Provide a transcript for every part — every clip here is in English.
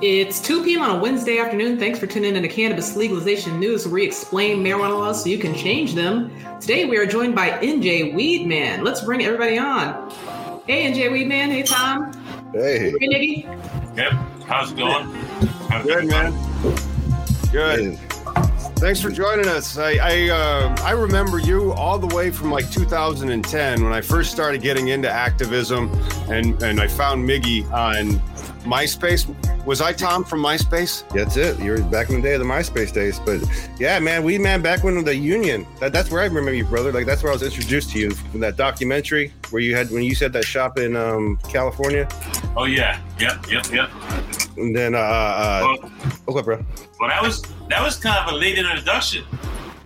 It's 2 p.m. on a Wednesday afternoon. Thanks for tuning in to Cannabis Legalization News, where we explain marijuana laws so you can change them. Today we are joined by NJ Weedman. Let's bring everybody on. Hey, NJ Weedman. Hey, Tom. Hey. Hey, Miggy. Yep. How's it going? How's Good, it man. Good. Thanks for joining us. I I, uh, I remember you all the way from like 2010 when I first started getting into activism, and and I found Miggy on MySpace. Was I Tom from MySpace? That's it. You're back in the day of the MySpace days. But yeah, man, we man back when the Union. That, that's where I remember you, brother. Like that's where I was introduced to you from that documentary where you had when you said that shop in um, California, Oh yeah. Yep. Yep. Yep. and then uh, uh, Well, what's up, bro? well, that was that was kind of a late introduction.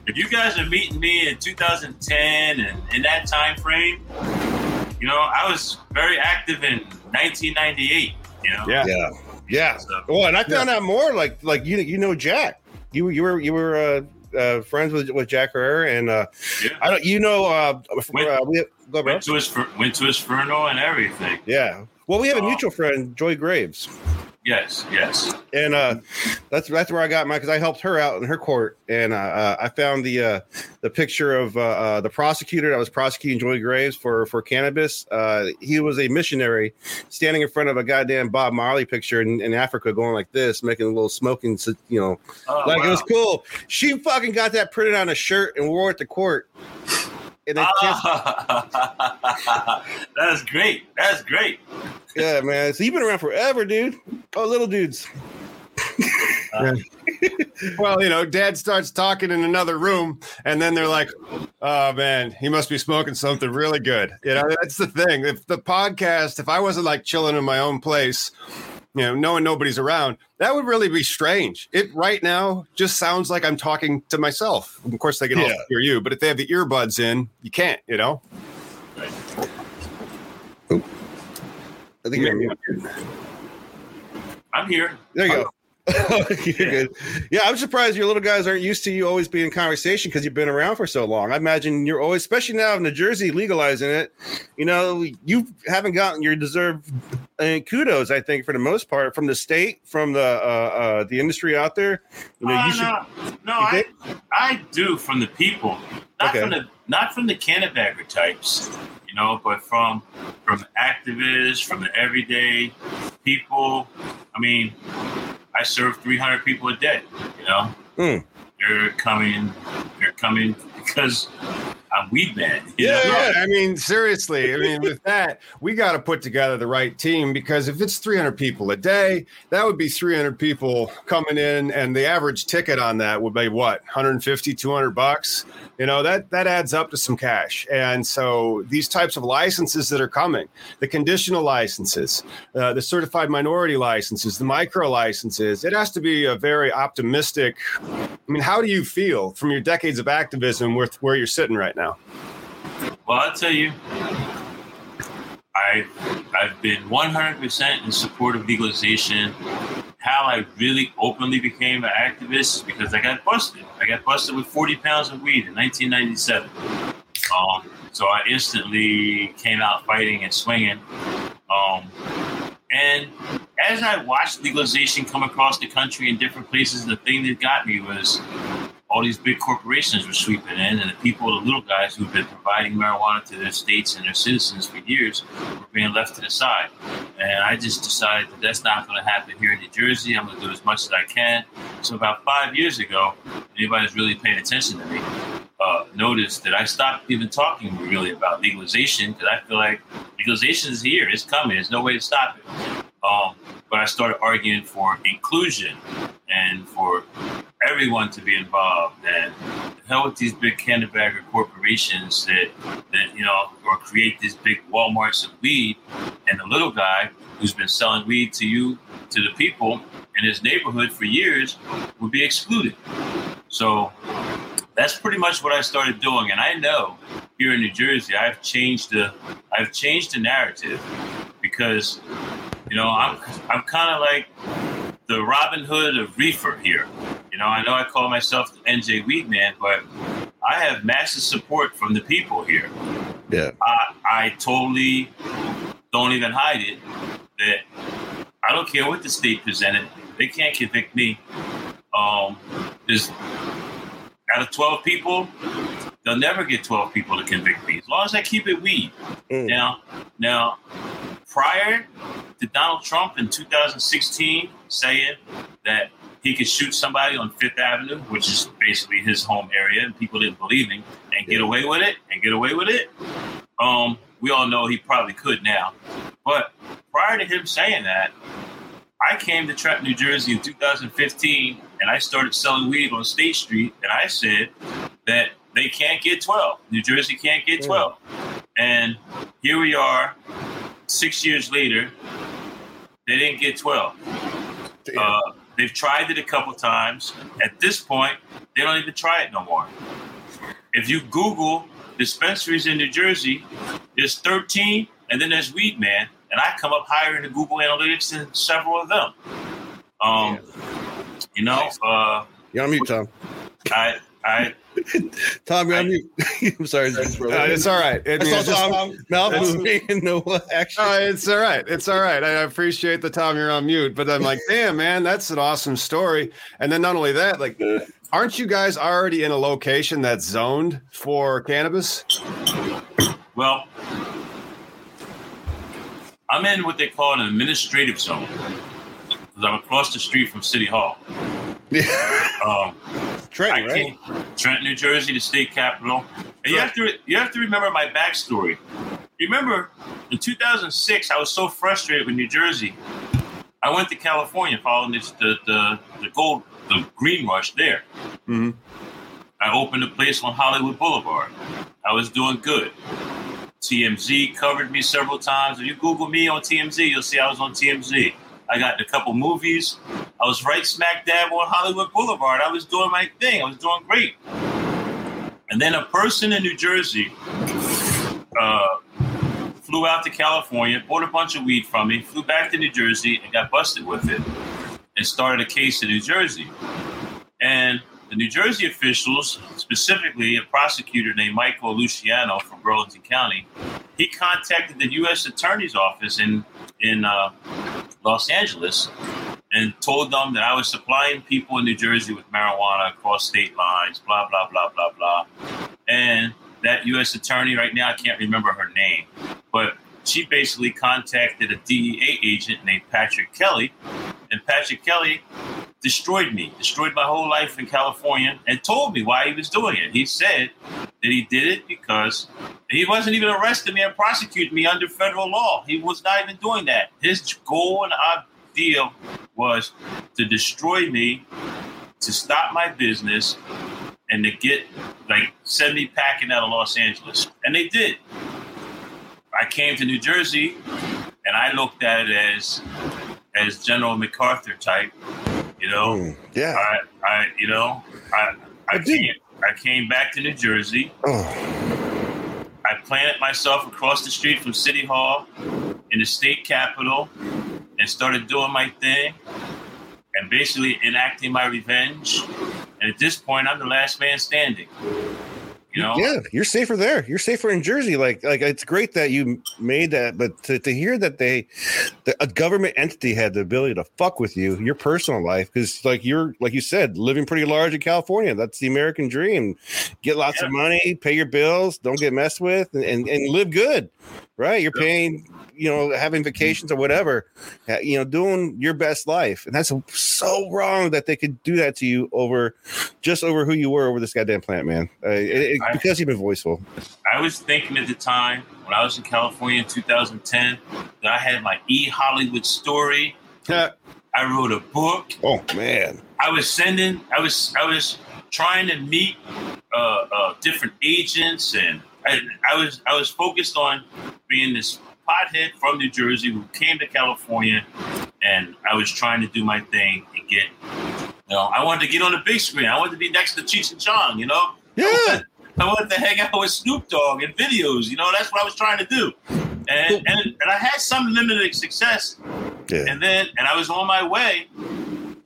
If you guys are meeting me in 2010 and in that time frame, you know, I was very active in 1998. You know. Yeah. Yeah, yeah. So, Well, and I found out more. Like like you you know Jack. You you were you were uh, uh, friends with with Jack Herer, and uh, yeah. I don't you know uh, Wait. uh we go. Went to his went to his Inferno and everything. Yeah. Well, we have a Oh. mutual friend, Joy Graves. Yes. Yes. and uh, that's that's where I got my because I helped her out in her court, and uh, uh, I found the uh, the picture of uh, uh, the prosecutor that was prosecuting Joy Graves for for cannabis. Uh, he was a missionary standing in front of a goddamn Bob Marley picture in, in Africa, going like this, making a little smoking, you know, Oh, like it was cool. She fucking got that printed on a shirt and wore it to court. And they. Ah, that's great. That's great. yeah, man. So you've been around forever, dude. Oh, little dudes. Well, you know, Dad starts talking in another room, and then they're like, "Oh man, he must be smoking something really good." You know, that's the thing. If the podcast, if I wasn't like chilling in my own place, you know, knowing nobody's around, that would really be strange. It right now just sounds like I'm talking to myself. Of course, they can Yeah. hear you, but if they have the earbuds in, you can't. You know. I think mute. I'm here. There you go. Good. Yeah, I'm surprised your little guys aren't used to you always being in conversation because you've been around for so long. I imagine you're always, especially now in New Jersey legalizing it. You know, you haven't gotten your deserved uh, kudos. I think for the most part from the state, from the uh, uh, the industry out there. You know, Uh, you should. no, no, I. I do from the people, not Okay. from the not from the cannabagger types, you know, but from from activists, from the everyday people. I mean, I serve 300 people a day, you know. Hmm. They're coming, they're coming because I'm weed man. Yeah, yeah. I mean, seriously. I mean, with that, we got to put together the right team because if it's 300 people a day, that would be 300 people coming in, and the average ticket on that would be what 150, 200 bucks. You know that that adds up to some cash. And so these types of licenses that are coming, the conditional licenses, uh, the certified minority licenses, the micro licenses, it has to be a very optimistic. I mean, how do you feel from your decades of activism with where you're sitting right now? Well, I'll tell you, I I've been 100% in support of legalization. How I really openly became an activist is because I got busted. I got busted with 40 pounds of weed in 1997. Um, so I instantly came out fighting and swinging. Um, And as I watched legalization come across the country in different places, the thing that got me was all these big corporations were sweeping in, and the people, the little guys who've been providing marijuana to their states and their citizens for years, were being left to the side. And I just decided that that's not going to happen here in New Jersey. I'm going to do as much as I can. So about five years ago, anybody's really paying attention to me, uh, noticed that I stopped even talking really about legalization because I feel like legalization is here, it's coming, there's no way to stop it. Um, but I started arguing for inclusion and for everyone to be involved. And hell with these big cannabagger corporations that that you know or create these big WalMarts of weed, and the little guy who's been selling weed to you to the people in his neighborhood for years would be excluded. So that's pretty much what I started doing. And I know here in New Jersey, I've changed the I've changed the narrative because you know I'm I'm kind of like the Robin Hood of reefer here. You know, I know I call myself the NJ Weedman, but I have massive support from the people here. Yeah. I, I totally don't even hide it that I don't care what the state presented. They can't convict me. Um, there's out of 12 people, they'll never get 12 people to convict me as long as I keep it weed. Mm. Now, now, prior to Donald Trump in 2016 saying that he could shoot somebody on Fifth Avenue, which is basically his home area, and people didn't believe him, and get away with it, and get away with it. Um, we all know he probably could now, but prior to him saying that, I came to Trenton, New Jersey in 2015, and I started selling weed on State Street, and I said that they can't get 12. New Jersey can't get 12. And here we are, six years later, they didn't get 12. Uh, they've tried it a couple times. At this point, they don't even try it no more. If you Google dispensaries in New Jersey, there's 13, and then there's Weed Man, and I come up higher in the Google Analytics than several of them. Um, you know, uh, You're on mute, Tom. I, I, Tom, you're on I- mute. I'm sorry. Uh, it's all right. I I mean, saw it's just- Tom mouth it's- moving no action. Uh, it's all right. It's all right. I appreciate the time you're on mute, but I'm like, damn, man, that's an awesome story. And then not only that, like, aren't you guys already in a location that's zoned for cannabis? well, I'm in what they call an administrative zone because I'm across the street from City Hall. Um, Trenton, I right? Trenton, New Jersey, the state capital. And you have to you have to remember my backstory. Remember, in 2006, I was so frustrated with New Jersey. I went to California following this, the, the the gold the green rush there. Mhm. I opened a place on Hollywood Boulevard. I was doing good. TMZ covered me several times. If you Google me on TMZ, you'll see I was on TMZ. I got in a couple movies. I was right smack dab on Hollywood Boulevard. I was doing my thing. I was doing great. And then a person in New Jersey uh, flew out to California, bought a bunch of weed from me, flew back to New Jersey, and got busted with it, and started a case in New Jersey. And the New Jersey officials, specifically a prosecutor named Michael Luciano from Burlington County, he contacted the U.S. Attorney's Office in in uh, Los Angeles and told them that I was supplying people in New Jersey with marijuana across state lines, blah blah blah blah blah. And that U.S. attorney right now, I can't remember her name, but she basically contacted a DEA agent named Patrick Kelly, and Patrick Kelly destroyed me, destroyed my whole life in California, and told me why he was doing it. He said that he did it because he wasn't even arresting me and prosecuting me under federal law. He was not even doing that. His goal and ideal was to destroy me, to stop my business, and to get like send me packing out of Los Angeles. And they did. I came to New Jersey and I looked at it as as General MacArthur type, you know. Mm, yeah. I, I, you know, I, I I did. came, I came back to New Jersey. Oh, I planted myself across the street from City Hall in the state capitol and started doing my thing and basically enacting my revenge. And at this point, I'm the last man standing. You know, Yeah, you're safer there. You're safer in Jersey. Like, like it's great that you made that, but to, to hear that they, that a government entity had the ability to fuck with you, your personal life, because like you're, like you said, living pretty large in California. That's the American dream. Get lots Yeah. of money, pay your bills, don't get messed with, and and, and live good. Right? You're paying, you know, having vacations or whatever, uh, you know, doing your best life, and that's so wrong that they could do that to you over, just over who you were over this goddamn plant, man. Uh, it, it- because you've been voiceful. I was thinking at the time when I was in California in 2010 that I had my E Hollywood story. I wrote a book. Oh man. I was sending. I was. I was trying to meet uh, uh, different agents, and I, I was. I was focused on being this pothead from New Jersey who came to California, and I was trying to do my thing and get. You know, I wanted to get on the big screen. I wanted to be next to Cheech and Chong. You know. Yeah. I wanted to hang out with Snoop Dogg in videos. You know, that's what I was trying to do. And and, and I had some limited success. Yeah. And then and I was on my way.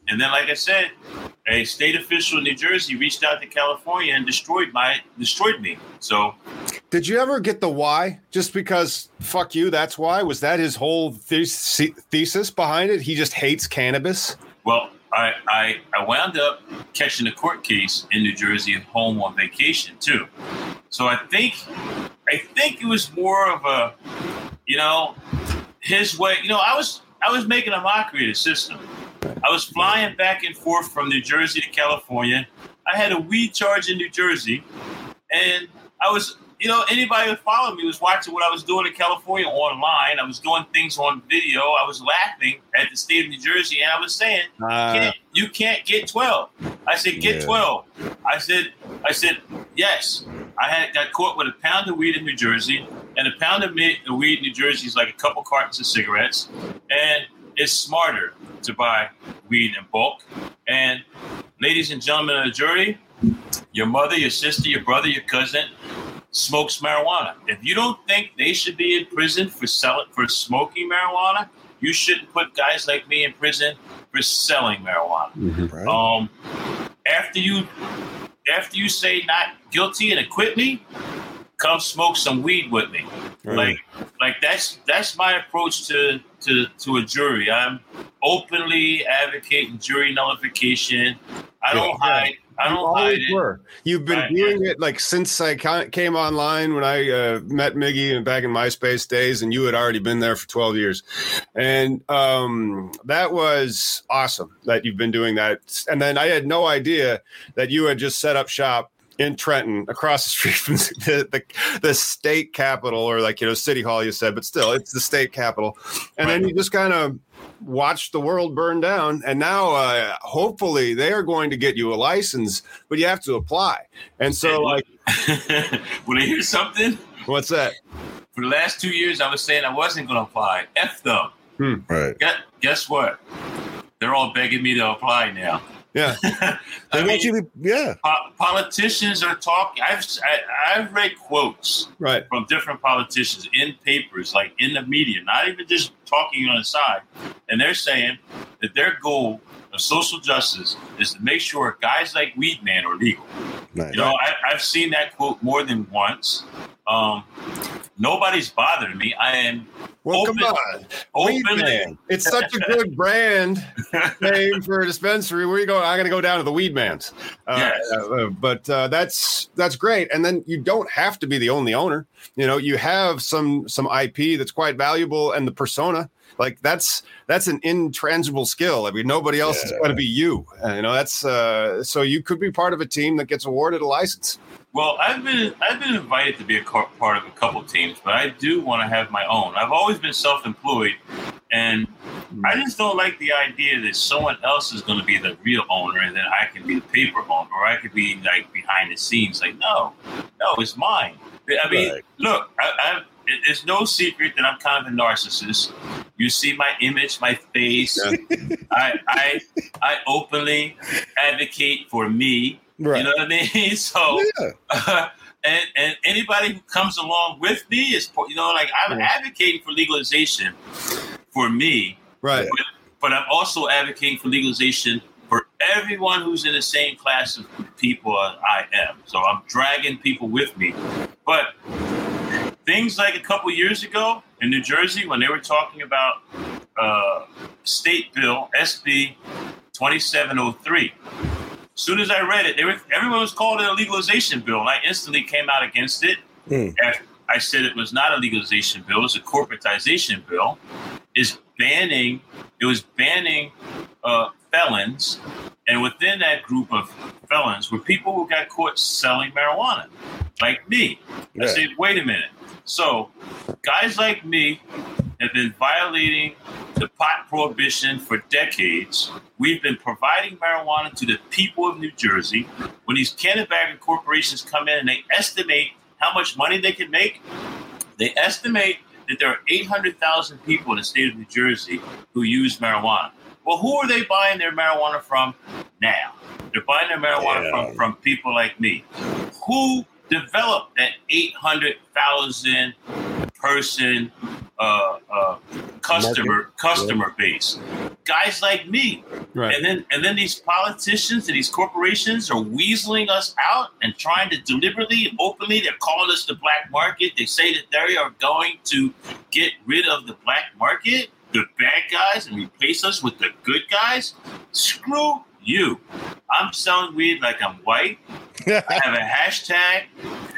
And then, like I said, a state official in New Jersey reached out to California and destroyed my destroyed me. So Did you ever get the why? Just because fuck you, that's why? Was that his whole thesis behind it? He just hates cannabis? well, I, I I wound up catching a court case in New Jersey at home on vacation too. So I think I think it was more of a you know his way. You know, I was I was making a mockery of the system. I was flying back and forth from New Jersey to California. I had a weed charge in New Jersey, and I was, you know, anybody who followed me was watching what I was doing in California online. I was doing things on video. I was laughing at the state of New Jersey, and I was saying, Uh, can't, "You can't get 12." I said, "Get Yeah. 12." I said, "I said yes." I had got caught with a pound of weed in New Jersey, and a pound of of weed in New Jersey is like a couple cartons of cigarettes, and it's smarter to buy weed in bulk. And ladies and gentlemen of the jury, your mother, your sister, your brother, your cousin smokes marijuana. If you don't think they should be in prison for selling for smoking marijuana, you shouldn't put guys like me in prison for selling marijuana. Right. Um, after you after you say not guilty and acquit me, come smoke some weed with me. Right. Like like that's that's my approach to to to a jury. I'm openly advocating jury nullification. I don't Yeah. hide. I You don't hide always were. You've been Right, doing it like since I came online when I uh, met Miggy and back in MySpace days, and you had already been there for 12 years. And um, that was awesome that you've been doing that. And then I had no idea that you had just set up shop in Trenton across the street from the, the, the state capital or like, you know, city hall, you said, but still, it's the state capital. And then you just kind of watched the world burn down and now uh, hopefully they are going to get you a license but you have to apply and so like when I hear something, what's that for the last two years, I was saying I wasn't going to apply. F them. right. Guess, guess what? They're all begging me to apply now. Yeah I mean, you yeah. po- politicians are talking. I've I, I've read quotes right from different politicians in papers, like in the media, not even just talking on the side, and they're saying that their goal of social justice is to make sure guys like Weed Man are legal. Nice. You know, I, I've seen that quote more than once. Um, nobody's bothering me. I am well Open- come on. Man. it's such a good brand name for a dispensary where you go i'm gonna go down to the weed man's uh, Yes. uh, but uh, that's that's great and then you don't have to be the only owner you know you have some some ip that's quite valuable and the persona like that's that's an intangible skill i mean nobody else is going to be you Uh, you know that's uh so you could be part of a team that gets awarded a license Well, I've been I've been invited to be a co- part of a couple teams, but I do want to have my own. I've always been self-employed, and I just don't like the idea that someone else is going to be the real owner, and then I can be the paper owner, or I could be like behind the scenes. Like, no, no, it's mine. I mean, Right. look, I, I, it's no secret that I'm kind of a narcissist. You see my image, my face. I, I, I openly advocate for me. Right. You know what I mean? So, oh, yeah. and and anybody who comes along with me is, you know, like I'm Yeah. advocating for legalization for me, right but I'm also advocating for legalization for everyone who's in the same class of people as I am. So I'm dragging people with me. But things like a couple years ago in New Jersey, when they were talking about uh, state bill SB 2703. As soon as I read it, they were, everyone was calling it a legalization bill, and I instantly came out against it. After I said it was not a legalization bill; it was a corporatization bill. Is banning it was banning uh, felons, and within that group of felons were people who got caught selling marijuana, like me. I said, wait a minute. So, guys like me have been violating the pot prohibition for decades. We've been providing marijuana to the people of New Jersey. When these cannabis corporations come in and they estimate how much money they can make, they estimate that there are 800,000 people in the state of New Jersey who use marijuana. Well, who are they buying their marijuana from now? They're buying their marijuana Yeah. from, from people like me. Who developed that 800,000 person uh, uh, customer customer base? Guys like me. Right. And then and then these politicians and these corporations are weaseling us out and trying to deliberately, openly, they're calling us the black market. They say that they are going to get rid of the black market, the bad guys, and replace us with the good guys. Screw you. I'm selling weed like I'm white. I have a hashtag,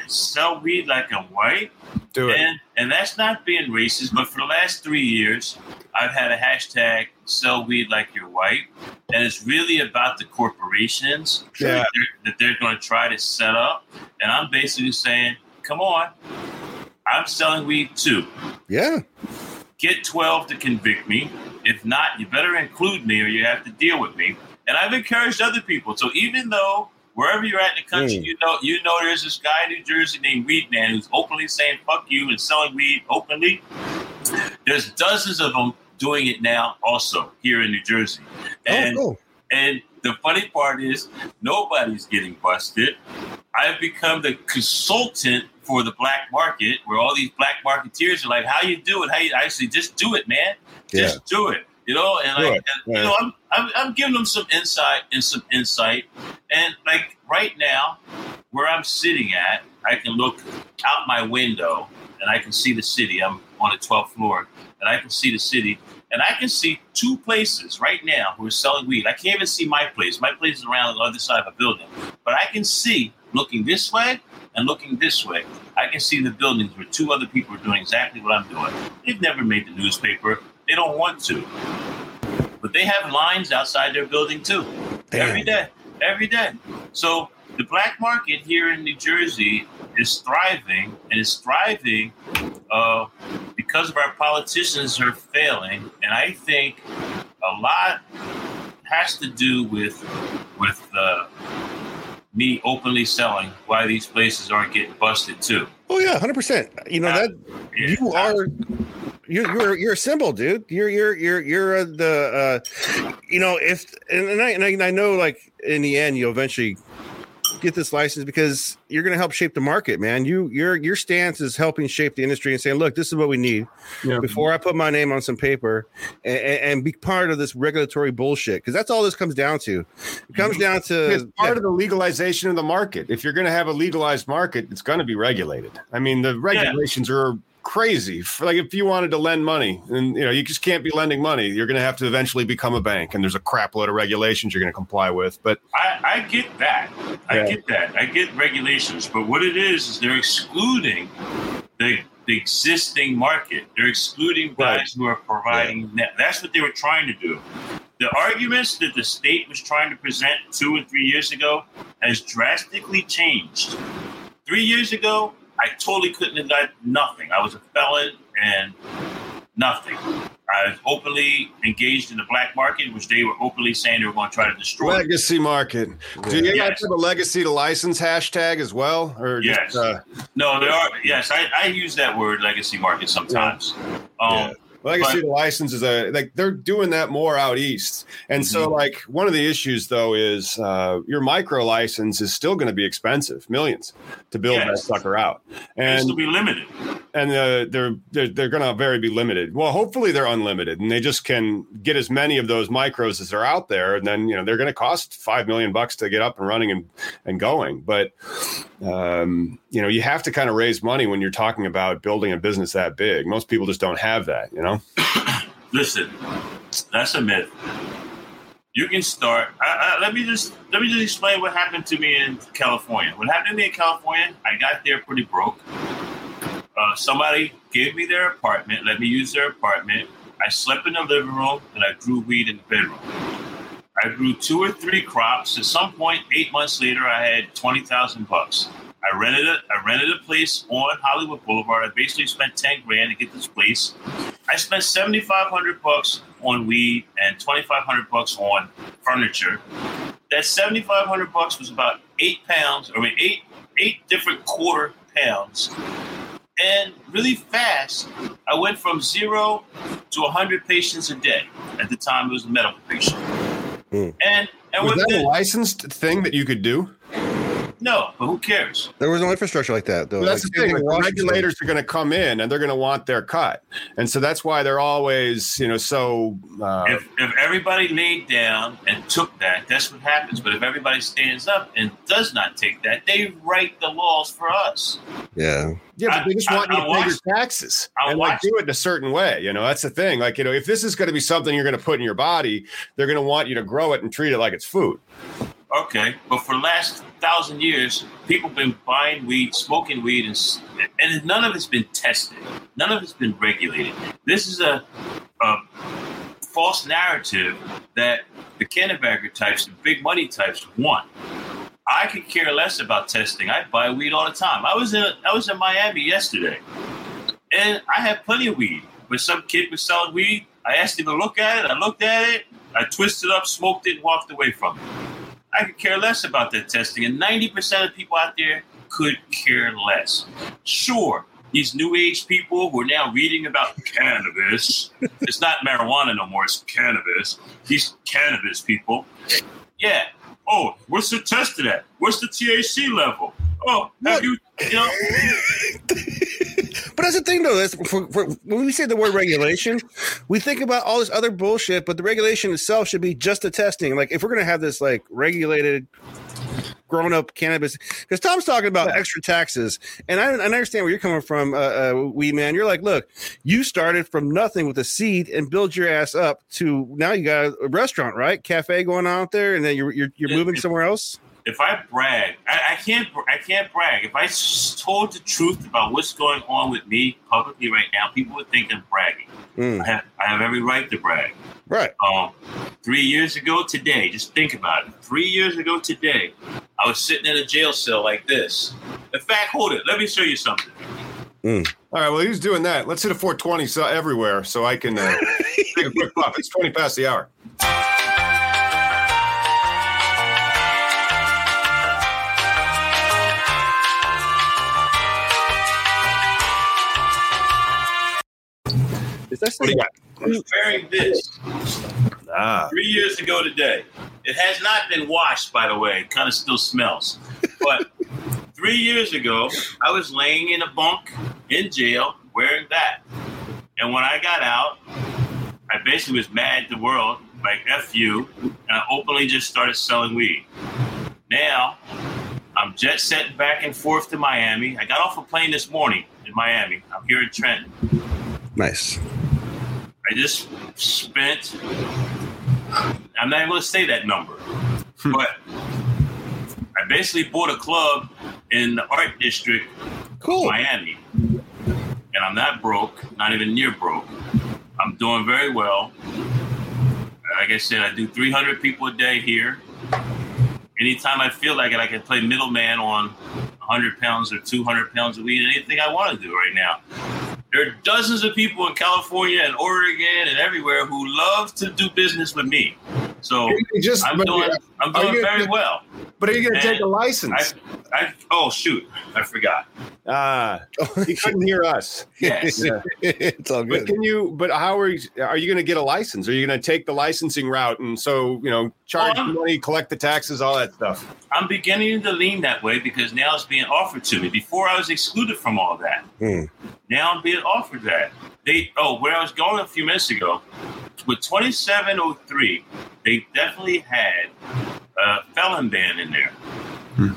sell weed like I'm white. Do it. And and that's not being racist, but for the last three years, I've had a hashtag sell weed like you're white. And it's really about the corporations Yeah. that they're, that they're going to try to set up. And I'm basically saying, come on, I'm selling weed too. yeah. Get 12 to convict me. If not, you better include me or you have to deal with me. And I've encouraged other people. So even though wherever you're at in the country, Mm. you know you know there's this guy in New Jersey named Weed Man who's openly saying fuck you and selling weed openly. There's dozens of them doing it now also here in New Jersey. And oh, cool. and the funny part is nobody's getting busted. I've become the consultant for the black market, where all these black marketeers are like, "How you do it? How you?" I say, "Just do it, man. Just do it." You know, and it, and, yeah. you know, I'm, I'm I'm giving them some insight and some insight, and like right now, where I'm sitting at, I can look out my window and I can see the city. I'm on the 12th floor, and I can see the city, and I can see two places right now who are selling weed. I can't even see my place. My place is around the other side of a building, but I can see looking this way and looking this way. I can see the buildings where two other people are doing exactly what I'm doing. They've never made the newspaper. They don't want to, but they have lines outside their building too Damn. every day, every day. So the black market here in New Jersey is thriving, and is thriving uh, because of our politicians are failing. And I think a lot has to do with with uh, me openly selling why these places aren't getting busted too. Oh yeah, hundred percent. You know that Yeah. you are you, you're you're a symbol, dude. You're you're you're you're uh, the uh, you know if and, and I and I, and I know like in the end you'll eventually get this license because you're going to help shape the market, man. You your your stance is helping shape the industry and saying, look, this is what we need. Yeah. Before I put my name on some paper and, and, and be part of this regulatory bullshit, because that's all this comes down to. It comes down to It's part of the legalization of the market. If you're going to have a legalized market, it's going to be regulated. I mean, the regulations are crazy. Like if you wanted to lend money, and you know, you just can't be lending money. You're going to have to eventually become a bank, and there's a crap load of regulations you're going to comply with. But I, I get that. I Yeah. get that. I get regulations, but what it is is they're excluding the the existing market. They're excluding Right. guys who are providing net. That's what they were trying to do. The arguments that the state was trying to present two and three years ago has drastically changed. Three years ago, I totally couldn't have done nothing. I was a felon and nothing. I was openly engaged in the black market, which they were openly saying they were going to try to destroy. legacy market. Do you Yes. guys have a legacy to license hashtag as well, or just, Yes. uh, No, there are. Yes, I, I use that word legacy market sometimes. Um, Yeah. Well, I can But- see the license is a like they're doing that more out east, and so like one of the issues though is uh, your micro license is still going to be expensive, millions to build that sucker out, and to be limited. and uh, they're they're, they're going to very be limited. Well, hopefully they're unlimited, and they just can get as many of those micros as are out there, and then you know they're going to cost five million bucks to get up and running and and going. But um, you know you have to kind of raise money when you're talking about building a business that big. Most people just don't have that, you know. Listen, that's a myth. You can start. I, I, let me just let me just explain what happened to me in California. What happened to me in California? I got there pretty broke. Uh, somebody gave me their apartment, let me use their apartment. I slept in the living room, and I grew weed in the bedroom. I grew two or three crops. At some point, eight months later, I had twenty thousand bucks. I rented it. I rented a place on Hollywood Boulevard. I basically spent ten grand to get this place. I spent seventy five hundred bucks on weed and twenty five hundred bucks on furniture. That seventy five hundred bucks was about eight pounds, I mean eight eight different quarter pounds. And really fast, I went from zero to hundred patients a day. At the time, it was a medical patient. Hmm. And and Was that within, a licensed thing that you could do? No, but who cares? There was no infrastructure like that, though. Well, that's Like, the thing. Like, in the Washington. regulators are going to come in and they're going to want their cut, and so that's why they're always, you know, so. Uh, if, if everybody laid down and took that, that's what happens. But if everybody stands up and does not take that, they write the laws for us. Yeah. yeah, but they just want I- you I to pay your taxes I and like do it in a certain way. You know, that's the thing. Like, you know, if this is going to be something you're going to put in your body, they're going to want you to grow it and treat it like it's food. Okay, but for the last thousand years, people have been buying weed, smoking weed, and and none of it's been tested. None of it's been regulated. This is a, a false narrative that the cannabagger types, the big money types, want. I could care less about testing. I buy weed all the time. I was in I was in Miami yesterday, and I had plenty of weed. But some kid was selling weed. I asked him to look at it. I looked at it. I twisted up, smoked it, and walked away from it. I could care less about that testing, and 90% of people out there could care less. Sure, these new age people who are now reading about cannabis, it's not marijuana no more, it's cannabis. These cannabis people, yeah. Oh, what's the test of that? What's the THC level? Oh, have What? you, you know, But that's the thing, though. That's for, for, when we say the word regulation, we think about all this other bullshit. But the regulation itself should be just the testing. Like, if we're gonna have this like regulated, grown up cannabis, because Tom's talking about extra taxes, and I, I understand where you're coming from, uh, uh, Weed Man. You're like, look, you started from nothing with a seed and build your ass up to now you got a restaurant, right? Cafe going on out there, and then you're you're, you're Yeah, moving somewhere else. If I brag, I, I can't. I can't brag. If I told the truth about what's going on with me publicly right now, people would think I'm bragging. Mm, I have, I have every right to brag. right. Um, three years ago today, just think about it. Three years ago today, I was sitting in a jail cell like this. In fact, hold it. Let me show you something. All right. Well, he's doing that. Let's hit a 420 so everywhere so I can uh, take a quick puff. It's 20 past the hour. Is that What do you got? I'm wearing this Ah, three years ago today. It has not been washed, by the way. It kind of still smells. But three years ago, I was laying in a bunk in jail wearing that. And when I got out, I basically was mad at the world, like F you, and I openly just started selling weed. Now, I'm jet setting back and forth to Miami. I got off a plane this morning in Miami. I'm here in Trenton. nice? I just spent. I'm not going to say that number, hmm. but I basically bought a club in the art district Cool. Miami, and I'm not broke, not even near broke. I'm doing very well. Like I said, I do 300 people a day here. Anytime I feel like it, I can play middleman on 100 pounds or 200 pounds of weed, anything I want to do right now. There are dozens of people in California and Oregon and everywhere who love to do business with me. So You just, I'm but, doing, I'm doing very gonna- well. but are you going to take a license? I oh shoot, I forgot. Ah, you couldn't hear us. Yes. Yeah. it's all good. But can you? But how are you? Are you going to get a license? Are you going to take the licensing route and so you know charge Well, money, collect the taxes, all that stuff? I'm beginning to lean that way because now it's being offered to me. Before I was excluded from all that. Hmm. Now I'm being offered that. They oh, where I was going a few minutes ago, with 2703, they definitely had a felon ban in there. Hmm.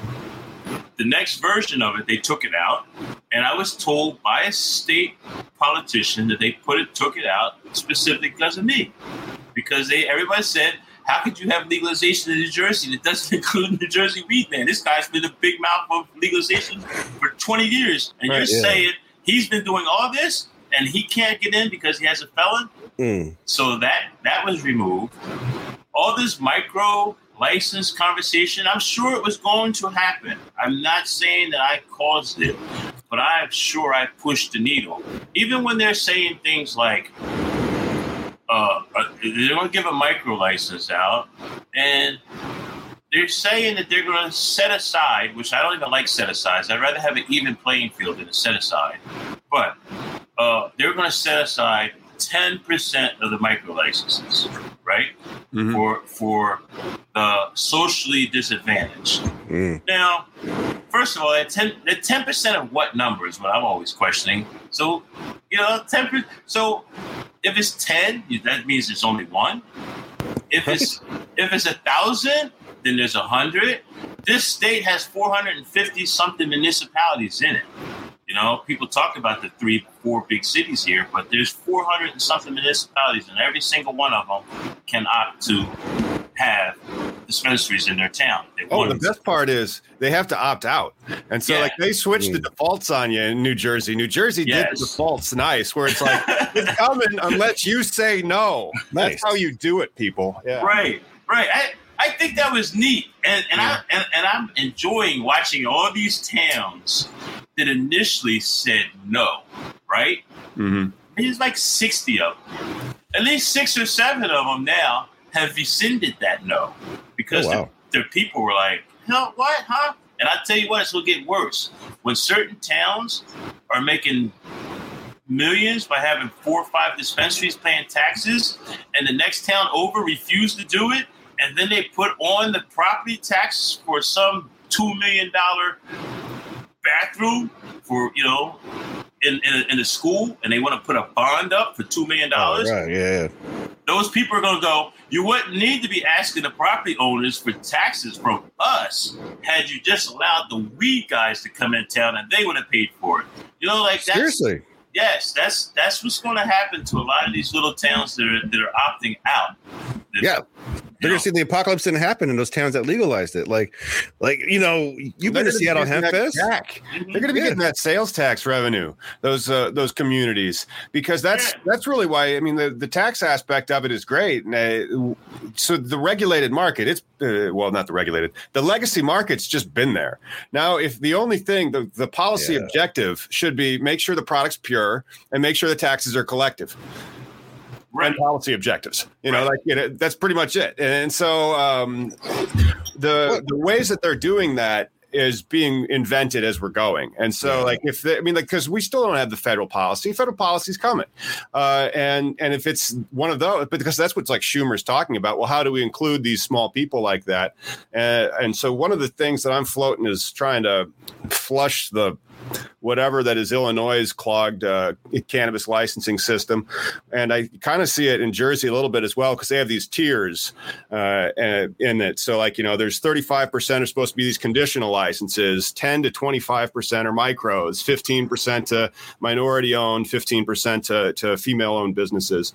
The next version of it, they took it out, and I was told by a state politician that they put it, took it out specifically because of me, because they everybody said, "How could you have legalization in New Jersey that doesn't include New Jersey weed man? This guy's been a big mouth of legalization for 20 years, and Right, you're yeah. saying he's been doing all this and he can't get in because he has a felon. Mm. So that that was removed. All this micro license conversation, I'm sure it was going to happen. I'm not saying that I caused it, but I'm sure I pushed the needle. Even when they're saying things like, uh, uh, they're going to give a micro license out, and they're saying that they're going to set aside, which I don't even like set asides. I'd rather have an even playing field than a set aside. But uh, they're going to set aside 10% of the micro licenses, right? Mhm. For for the socially disadvantaged. Mm. Now, first of all, that 10 that 10% of what number is what I'm always questioning. So, you know, 10 so if it's 10, that means it's only one. If it's if it's a thousand, then there's a hundred. This state has 450 something municipalities in it. You know, people talk about the three, four big cities here, but there's 400 and something municipalities, and every single one of them can opt to have dispensaries in their town. They Oh, the them to. best part is they have to opt out, and so Yeah. like they switched the hmm. defaults on you in New Jersey. New Jersey did the defaults nice, where it's like it's coming unless you say no. Nice. That's how you do it, people. Yeah. Right, right. I, I think that was neat, and and I and, and I'm enjoying watching all these towns that initially said no. Right, hmm there's like sixty of them. At least six or seven of them now have rescinded that no because Oh, wow. their, their people were like, "No, what, huh?" And I tell you what, it's gonna get worse when certain towns are making millions by having four or five dispensaries paying taxes, and the next town over refused to do it, and then they put on the property tax for some two million dollar bathroom for you know in in a, in a school, and they want to put a bond up for two million oh, dollars. right, yeah. Those people are going to go. You wouldn't need to be asking the property owners for taxes from us had you just allowed the weed guys to come in town, and they would have paid for it. You know, like that's Seriously. yes, that's that's what's going to happen to a lot of these little towns that are that are opting out. Yeah. You They're know, gonna see the apocalypse didn't happen in those towns that legalized it. Like, like you know, you've been to Seattle Hemp Fest. Jack. They're going to be Yeah. getting that sales tax revenue. Those uh, those communities because that's Yeah. that's really why I mean the, the tax aspect of it is great. And, uh, so the regulated market, it's uh, well not the regulated, the legacy market's just been there. Now, if the only thing the the policy Yeah. objective should be make sure the product's pure and make sure the taxes are collective right. and policy objectives. You know, Right. like you know, that's pretty much it. And so um, the the ways that they're doing that is being invented as we're going. And so, like, if they, I mean, like, because we still don't have the federal policy. Federal policy's coming, uh, and and if it's one of those, but because that's what's like Schumer's talking about. Well, how do we include these small people like that? Uh, and so, one of the things that I'm floating is trying to flush the whatever that is Illinois' clogged uh, cannabis licensing system, and I kind of see it in Jersey a little bit as well because they have these tiers uh, uh, in it. So, like you know, there's 35 percent are supposed to be these conditional licenses, 10 to 25 percent are micros, 15 percent to minority owned, 15 percent to, to female owned businesses.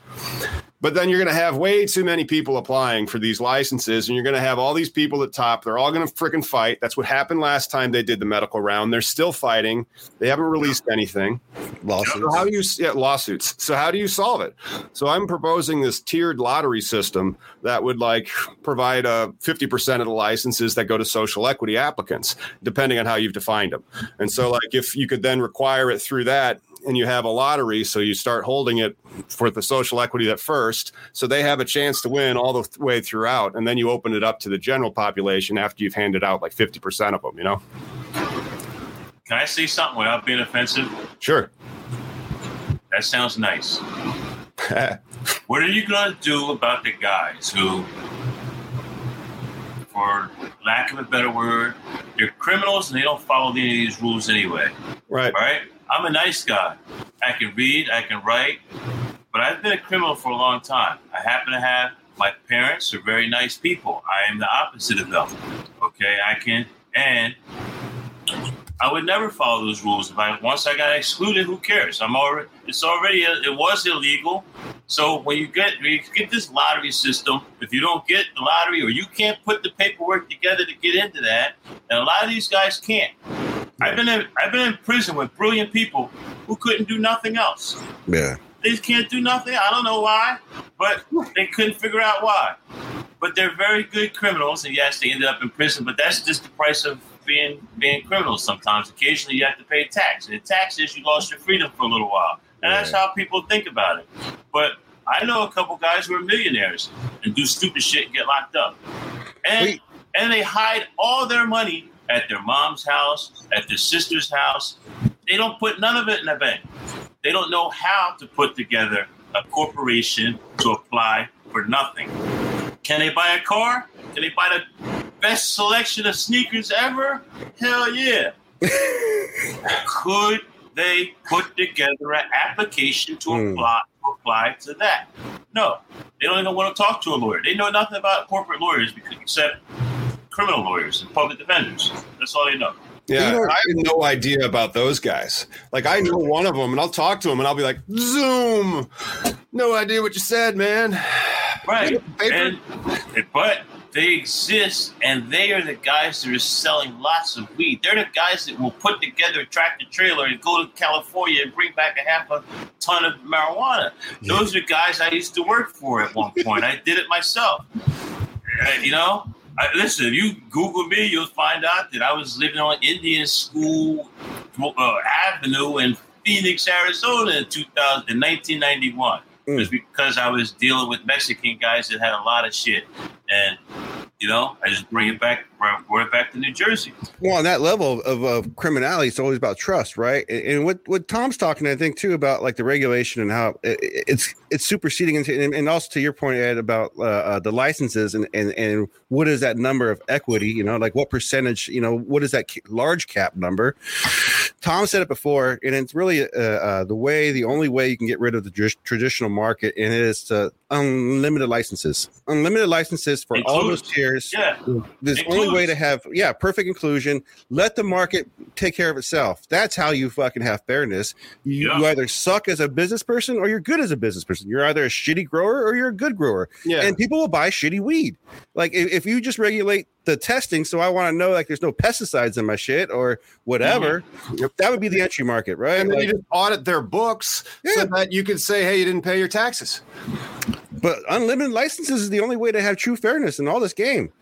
But then you're going to have way too many people applying for these licenses, and you're going to have all these people at top. They're all going to freaking fight. That's what happened last time they did the medical round. They're still fighting. They haven't released anything. Lawsuits. So how do you yeah, lawsuits? So how do you solve it? So I'm proposing this tiered lottery system that would like provide uh, 50% of the licenses that go to social equity applicants, depending on how you've defined them. And so like if you could then require it through that and you have a lottery, so you start holding it for the social equity at first, so they have a chance to win all the way throughout, and then you open it up to the general population after you've handed out like 50% of them, you know? Can I say something without being offensive? Sure. That sounds nice. what are you going to do about the guys who, for lack of a better word, they're criminals and they don't follow any of these rules anyway? right. Right? I'm a nice guy. I can read, I can write, but I've been a criminal for a long time. I happen to have my parents are very nice people. I am the opposite of them. Okay, I can and I would never follow those rules. If I once I got excluded, who cares? I'm already it's already it was illegal. So when you get when you get this lottery system, if you don't get the lottery or you can't put the paperwork together to get into that, and a lot of these guys can't. I've been in I've been in prison with brilliant people who couldn't do nothing else. Yeah. They can't do nothing. I don't know why, but they couldn't figure out why. But they're very good criminals, and yes, they ended up in prison. But that's just the price of being being criminals. Sometimes, occasionally, you have to pay tax, and the tax is you lost your freedom for a little while, and that's how people think about it. But I know a couple guys who are millionaires and do stupid shit and get locked up, and Wait. and they hide all their money at their mom's house, at their sister's house. They don't put none of it in the bank. They don't know how to put together a corporation to apply for nothing. Can they buy a car? Can they buy the best selection of sneakers ever? Hell yeah. Could they put together an application to Hmm. apply to apply to that? No. They don't even want to talk to a lawyer. They know nothing about corporate lawyers because, except criminal lawyers and public defenders. That's all they know. Yeah, You know- I have no idea about those guys. Like, I know one of them, and I'll talk to him, and I'll be like, "Zoom, no idea what you said, man." Right. Paper. And, but they exist, and they are the guys that are selling lots of weed. They're the guys that will put together a tractor trailer and go to California and bring back a half a ton of marijuana. Those are guys I used to work for at one point. I did it myself. You know, I, listen, if you Google me, you'll find out that I was living on Indian School uh, Avenue in Phoenix, Arizona in 2000, in 1991. Mm. Was because I was dealing with Mexican guys that had a lot of shit, and you know, I just bring it back, bring it back to New Jersey. Well, on that level of, of criminality, it's always about trust, right? And, and what what Tom's talking, I think, too, about like the regulation and how it, it's it's superseding into, and, and also to your point, Ed, about uh, uh, the licenses and, and and what is that number of equity? You know, like what percentage? You know, what is that large cap number? Tom said it before, and it's really uh, uh, the way, the only way you can get rid of the tr- traditional market, and it is to unlimited licenses, unlimited licenses for all those tiers. Yeah, There's only way to have yeah perfect inclusion. Let the market take care of itself. That's how you fucking have fairness. You, Yeah. you either suck as a business person or you're good as a business person. You're either a shitty grower or you're a good grower. Yeah. And people will buy shitty weed. Like if, if you just regulate the testing, so I want to know like there's no pesticides in my shit or whatever. Mm-hmm. That would be the entry market, right? and then Like, you just audit their books Yeah. so that you could say, "Hey, you didn't pay your taxes." but unlimited licenses is the only way to have true fairness in all this game.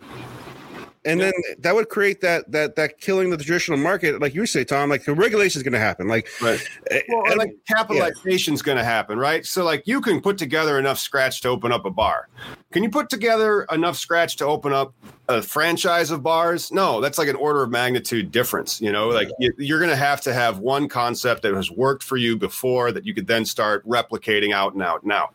And then that would create that that that killing the traditional market, like you say, Tom. Like the regulation is going to happen. Like, Right. eh, Well, and and like capitalization's going to happen, right? So, like, you can put together enough scratch to open up a bar. Can you put together enough scratch to open up a franchise of bars? No, that's like an order of magnitude difference. You know, like you, you're going to have to have one concept that has worked for you before that you could then start replicating out and out and out.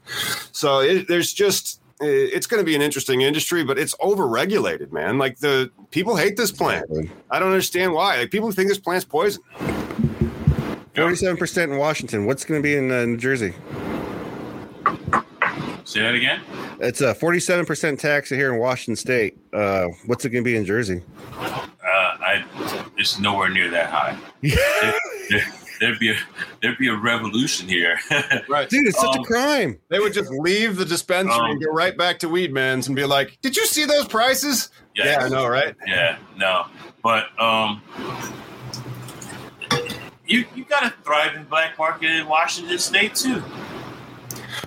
So, it, there's just it's going to be an interesting industry, but it's overregulated, man. Like the people hate this plant. I don't understand why. Like people think this plant's poison. forty-seven percent in Washington. What's going to be in uh, New Jersey? say that again. It's a forty-seven percent tax here in Washington State. Uh, what's it going to be in Jersey? Uh, I it's nowhere near that high. There- there- there'd be a there'd be a revolution here. Right. Dude, it's such a Um, crime. They would just leave the dispensary Um, and go right back to Weedman's and be like, "Did you see those prices?" Yes. Yeah, I know, right? Yeah, no, but um, you you got a thriving black market in Washington State too.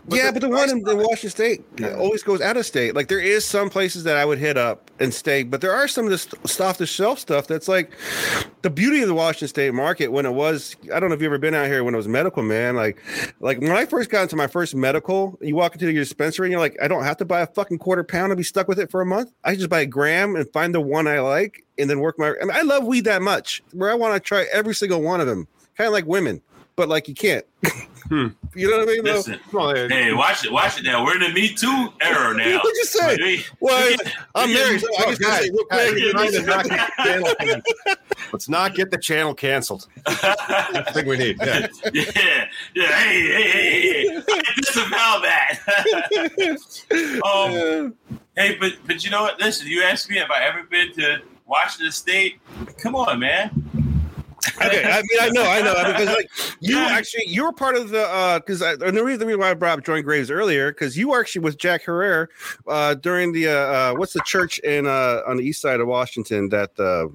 But yeah, the but the one in, the Washington State Yeah. always goes out of state. Like there is some places that I would hit up and stay, but there are some of this off the shelf stuff that's like the beauty of the Washington State market when it was. I don't know if you ever been out here when it was medical, man. Like, like when I first got into my first medical, you walk into your dispensary and you're like, I don't have to buy a fucking quarter pound and be stuck with it for a month. I just buy a gram and find the one I like and then work my. I, mean, I love weed that much where I want to try every single one of them, kind of like women, but like you can't. Hmm. You know what I mean? Listen, Well, hey, watch it, watch it now. We're in the Me Too era now. What'd you say? We- Well, we- I'm we- married. So I Oh, just gotta guys, say guys, we're trying to not get the channel canceled. Let's not get the channel canceled. I think we need. Yeah. yeah, yeah. Hey, hey, hey, hey. I disavow that. um, hey, but but you know what? Listen, you asked me if I ever been to Washington State. Come on, man. Okay, I mean, I know, I know, because like you Yeah. actually, you were part of the uh, because and the reason, the reason why I brought up Graves earlier, because you were actually with Jack Herer uh, during the uh, uh, what's the church in uh, on the east side of Washington that uh,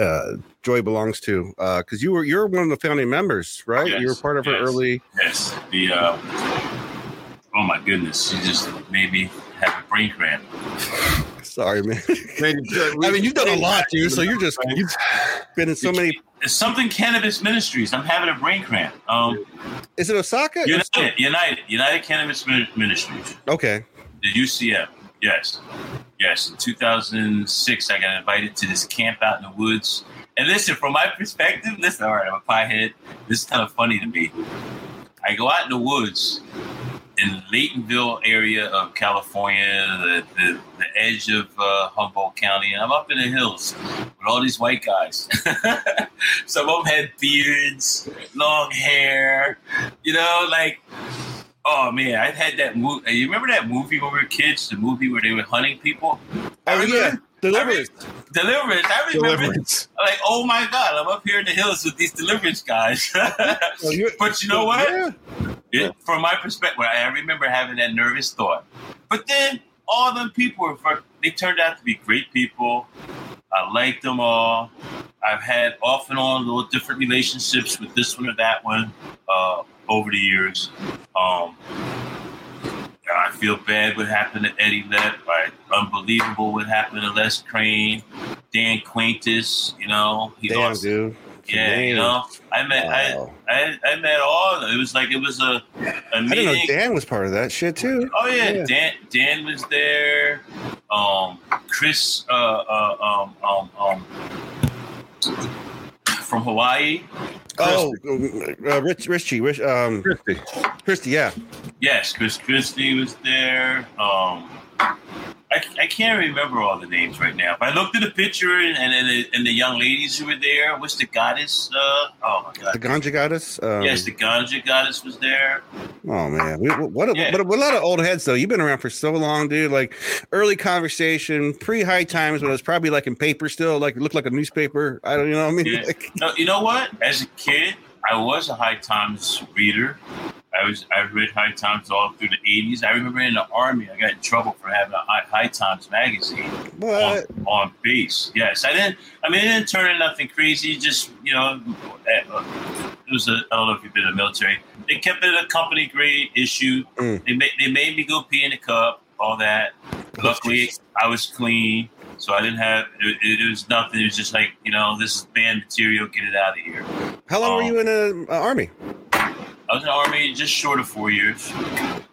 uh, Joy belongs to? uh Because you were you're one of the founding members, right? you were part of her yes. early. Yes. The uh, oh my goodness, you just made me have a brain cramp. Sorry, man. I I mean, you've done a lot, dude. So you're just you've been in so many. It's something cannabis ministries. I'm having a brain cramp. Um, Is it Osaka? United, United, United Cannabis Ministries. Okay. The UCM. Yes. Yes. In 2006, I got invited to this camp out in the woods. And listen, from my perspective, listen, all right, I'm a piehead. This is kind of funny to me. I go out in the woods in the Laytonville area of California, the, the, the edge of uh, Humboldt County, and I'm up in the hills with all these white guys. Some of them had beards, long hair, you know, like Oh man, I had that movie. You remember that movie when we were kids? The movie where they were hunting people. Oh yeah, deliverance. Deliverance. I remember. Deliverance. Like, oh my god, I'm up here in the hills with these deliverance guys. But you know what? Yeah. It, from my perspective, I remember having that nervous thought. But then all them people were, they turned out to be great people. I liked them all. I've had off and on little different relationships with this one or that one uh, over the years. Um, I feel bad what happened to Eddie Lepp. I, unbelievable what happened to Les Crane, Dan Quintus. You know, he Damn, lost. dude. Yeah, you know, I met Wow. I, I I met all. of them. It was like it was a a I didn't know. Dan was part of that shit too. Oh yeah, Yeah. Dan Dan was there. Um, Chris uh, uh, um, um, um, from Hawaii. Oh, uh, Rich, Richie, Rich, um, Christy. Christy, yeah. Yes, Chris Christie was there. Um, I, I can't remember all the names right now. But I looked at the picture and and, the, and the young ladies who were there. What's the goddess? Uh, oh my god, The. Ganja goddess. Um, yes, the ganja goddess was there. Oh man, we, what a, Yeah. what, a, what a lot of old heads though. You've been around for so long, dude. Like early conversation, pre high times when it was probably like in paper still, like it looked like a newspaper. I don't, you know what I mean? Yeah. Like, No, you know what? As a kid, I was a High Times reader. I was I read High Times all through the '80s. I remember in the army, I got in trouble for having a High, High Times magazine what? on, on base. Yes, I didn't. I mean, it didn't turn into nothing crazy. Just you know, uh, it was a. I don't know if you've been in the military. They kept it a company grade issue. Mm. They made they made me go pee in a cup. All that. Luckily, I was clean. So I didn't have it, it was nothing. It was just like you know, this is banned material. Get it out of here. How long were um, you in the uh, army? I was in the army just short of four years.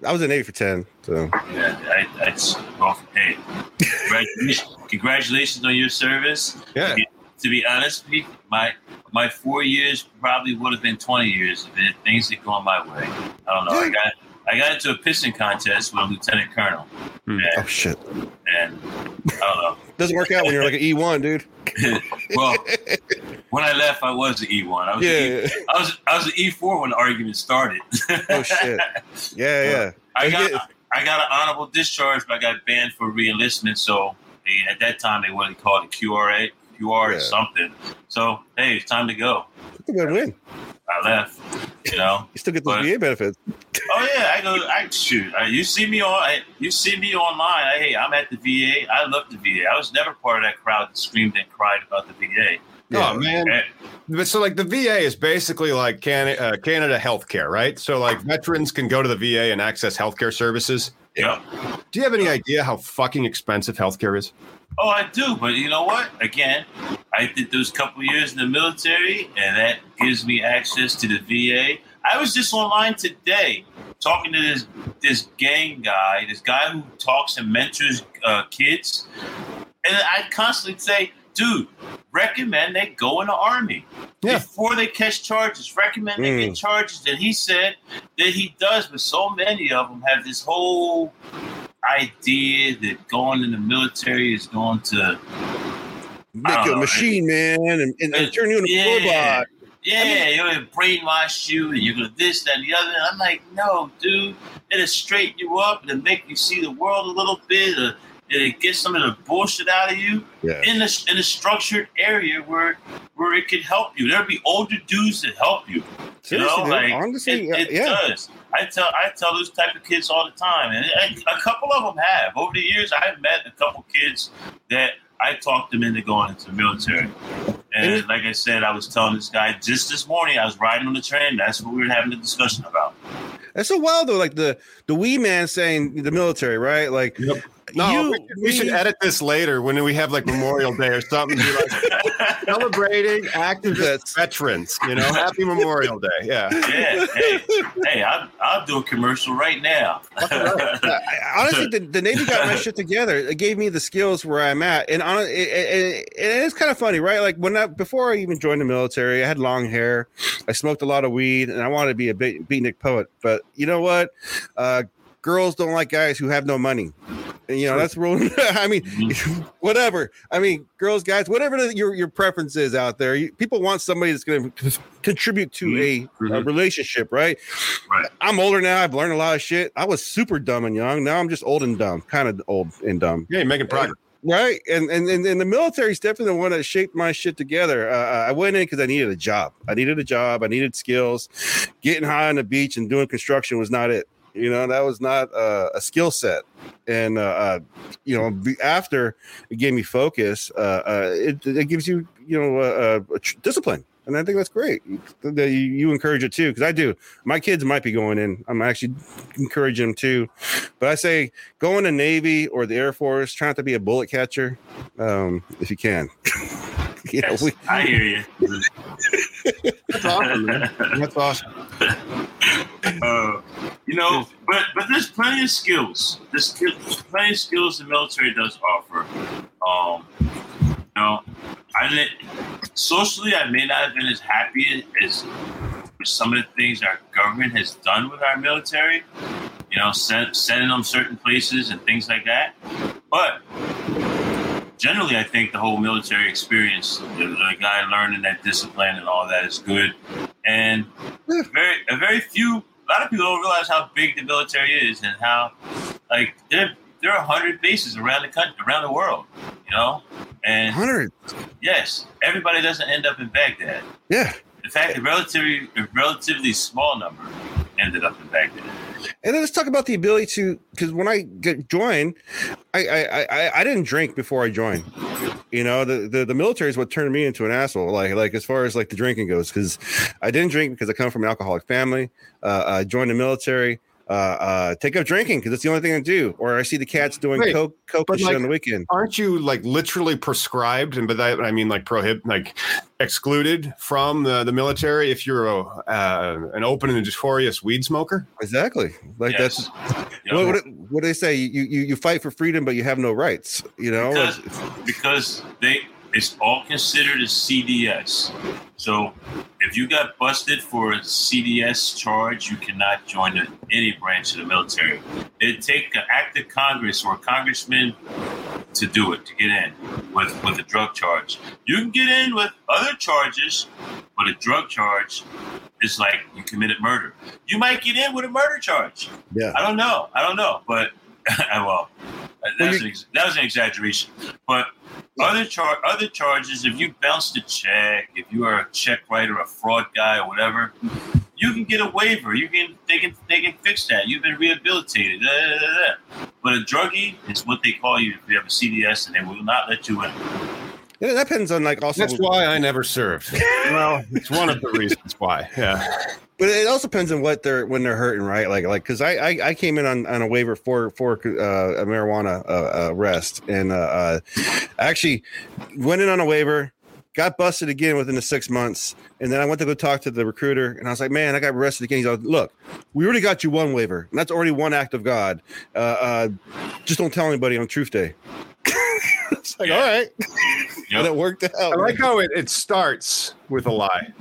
I was in the Navy for ten. So Yeah, I, I well, hey, congratulations, congratulations on your service. Yeah. To be honest with you, my my four years probably would have been twenty years if things had gone my way. I don't know. I got I got into a pissing contest with a lieutenant colonel, Hmm. oh shit, and I don't know. doesn't work out when you're like an E one, dude. well, when I left, I was an E one. I was an E- Yeah. I was I was an E four when the argument started. oh shit. Yeah, yeah. I got Yeah. I got an honorable discharge, but I got banned for reenlistment. So they, at that time, they wanted to call it QRA, QR Yeah. or something. So hey, it's time to go. It's a good win. I left. You know. You still get those But- VA benefits. Oh yeah, I go. I shoot. I, you see me on. I, you see me online. I, hey, I'm at the VA. I love the VA. I was never part of that crowd that screamed and cried about the VA. Oh man. But so like the VA is basically like Canada, uh, Canada healthcare, right? So like veterans can go to the VA and access healthcare services. yeah. Do you have any idea how fucking expensive healthcare is? Oh, I do, but you know what? Again, I did those couple years in the military, and that gives me access to the VA. I was just online today talking to this this gang guy, this guy who talks and mentors uh, kids, and I constantly say, "Dude, recommend they go in the army Yeah. before they catch charges. Recommend they get mm. charges." And he said that he does, but so many of them have this whole idea that going in the military is going to Make you a machine, man, and, and, and turn you into a robot. Yeah, you're gonna brainwash you, and you're gonna this, that, and the other. And I'm like, no, dude. It'll straighten you up. It'll make you see the world a little bit. It'll, it'll get some of the bullshit out of you Yeah. in a in a structured area where where it could help you. There'll be older dudes that help you. Seriously, you know, like honestly, it, it yeah. does. I tell I tell those type of kids all the time, and a, a couple of them have over the years. I've met a couple kids that I talked them into going into the military. And like I said, I was telling this guy just this morning. I was riding on the train. That's what we were having a discussion about. That's so wild though. Like the the Weed Man saying the military, right? Like No, you- we, should, we should edit this later when we have like Memorial Day or something. Be like celebrating activist veterans. You know, Happy Memorial Day. Yeah. Yeah, hey, hey, I'll, I'll do a commercial right now. Honestly, the, the Navy got my shit together. It gave me the skills where I'm at, and on it, it, it, it's kind of funny, right? Like when I before I even joined the military, I had long hair, I smoked a lot of weed, and I wanted to be a beat, beatnik poet. But you know what? Uh, girls don't like guys who have no money. And, you know that's rule. I mean, whatever. I mean, girls, guys, whatever the, your your preference is out there, you, people want somebody that's going to contribute to a, a Mhm. relationship, right? Right. I'm older now. I've learned a lot of shit. I was super dumb and young. Now I'm just old and dumb, kind of old and dumb. Yeah, you're making progress. Right. And and and, and the military is definitely the one that shaped my shit together. Uh, I went in because I needed a job. I needed a job. I needed skills. Getting high on the beach and doing construction was not it. You know, that was not uh, a skill set. And uh, uh, you know, after it gave me focus, uh, uh, it, it gives you you know uh, uh, tr- discipline. And I think that's great that you, you encourage it too, because I do. My kids might be going in. I'm actually encouraging them too. But I say go in the Navy or the Air Force. Try not to be a bullet catcher, um, if you can. you know, Yes, we, I hear you. That's awesome, man. That's awesome. uh, you know, but but there's plenty of skills. There's skill- plenty of skills the military does offer. Um, you know, I didn't socially. I may not have been as happy as with some of the things our government has done with our military. You know, send, sending them certain places and things like that. But generally, I think the whole military experience, the, the guy learning that discipline and all that is good. And very, a very few, a lot of people don't realize how big the military is and how, like, there, there are hundred bases around the country, around the world. You know, and hundred. yes, everybody doesn't end up in Baghdad. Yeah. In fact, a relatively, a relatively small number ended up in Baghdad. And then let's talk about the ability to, because when I get joined, I, I I I didn't drink before I joined. You know, the, the the military is what turned me into an asshole. Like like as far as like the drinking goes, because I didn't drink because I come from an alcoholic family. Uh, I joined the military. Uh, uh, take up drinking because it's the only thing I do. Or I see the cats doing Wait, coke, coke shit like- on the weekend. Aren't you like literally prescribed, and by that I mean like prohibit, like excluded from the, the military if you're a, uh, an open and notorious weed smoker? Exactly. Like Yes. that's You what, know, what, what they say. You, you you fight for freedom, but you have no rights. You know. because, because they it's all considered a CDS. So if you got busted for a CDS charge, you cannot join the, any branch of the military. It'd take an act of Congress or a congressman to do it to get in with with a drug charge. You can get in with other charges, but a drug charge is like you committed murder. You might get in with a murder charge. Yeah. I don't know. I don't know, but well, Well, that's an ex- that was an exaggeration. But other char- other charges, if you bounced a check, if you are a check writer, a fraud guy, or whatever, you can get a waiver. You can they can they can fix that. You've been rehabilitated. Da, da, da. But a druggie is what they call you if you have a CDS, and they will not let you in. Yeah, that depends on like also. That's why I never served. well, it's one of the reasons why. Yeah. But it also depends on what they're when they're hurting, right? Like, like because I, I I came in on, on a waiver for for uh, a marijuana uh, arrest, and uh, uh, actually went in on a waiver, got busted again within the six months, and then I went to go talk to the recruiter, and I was like, "Man, I got arrested again." He's like, "Look, we already got you one waiver, and that's already one act of God. Uh, uh, just don't tell anybody on Truth Day." it's like, all right, and it worked out. I like how it, it starts with a lie.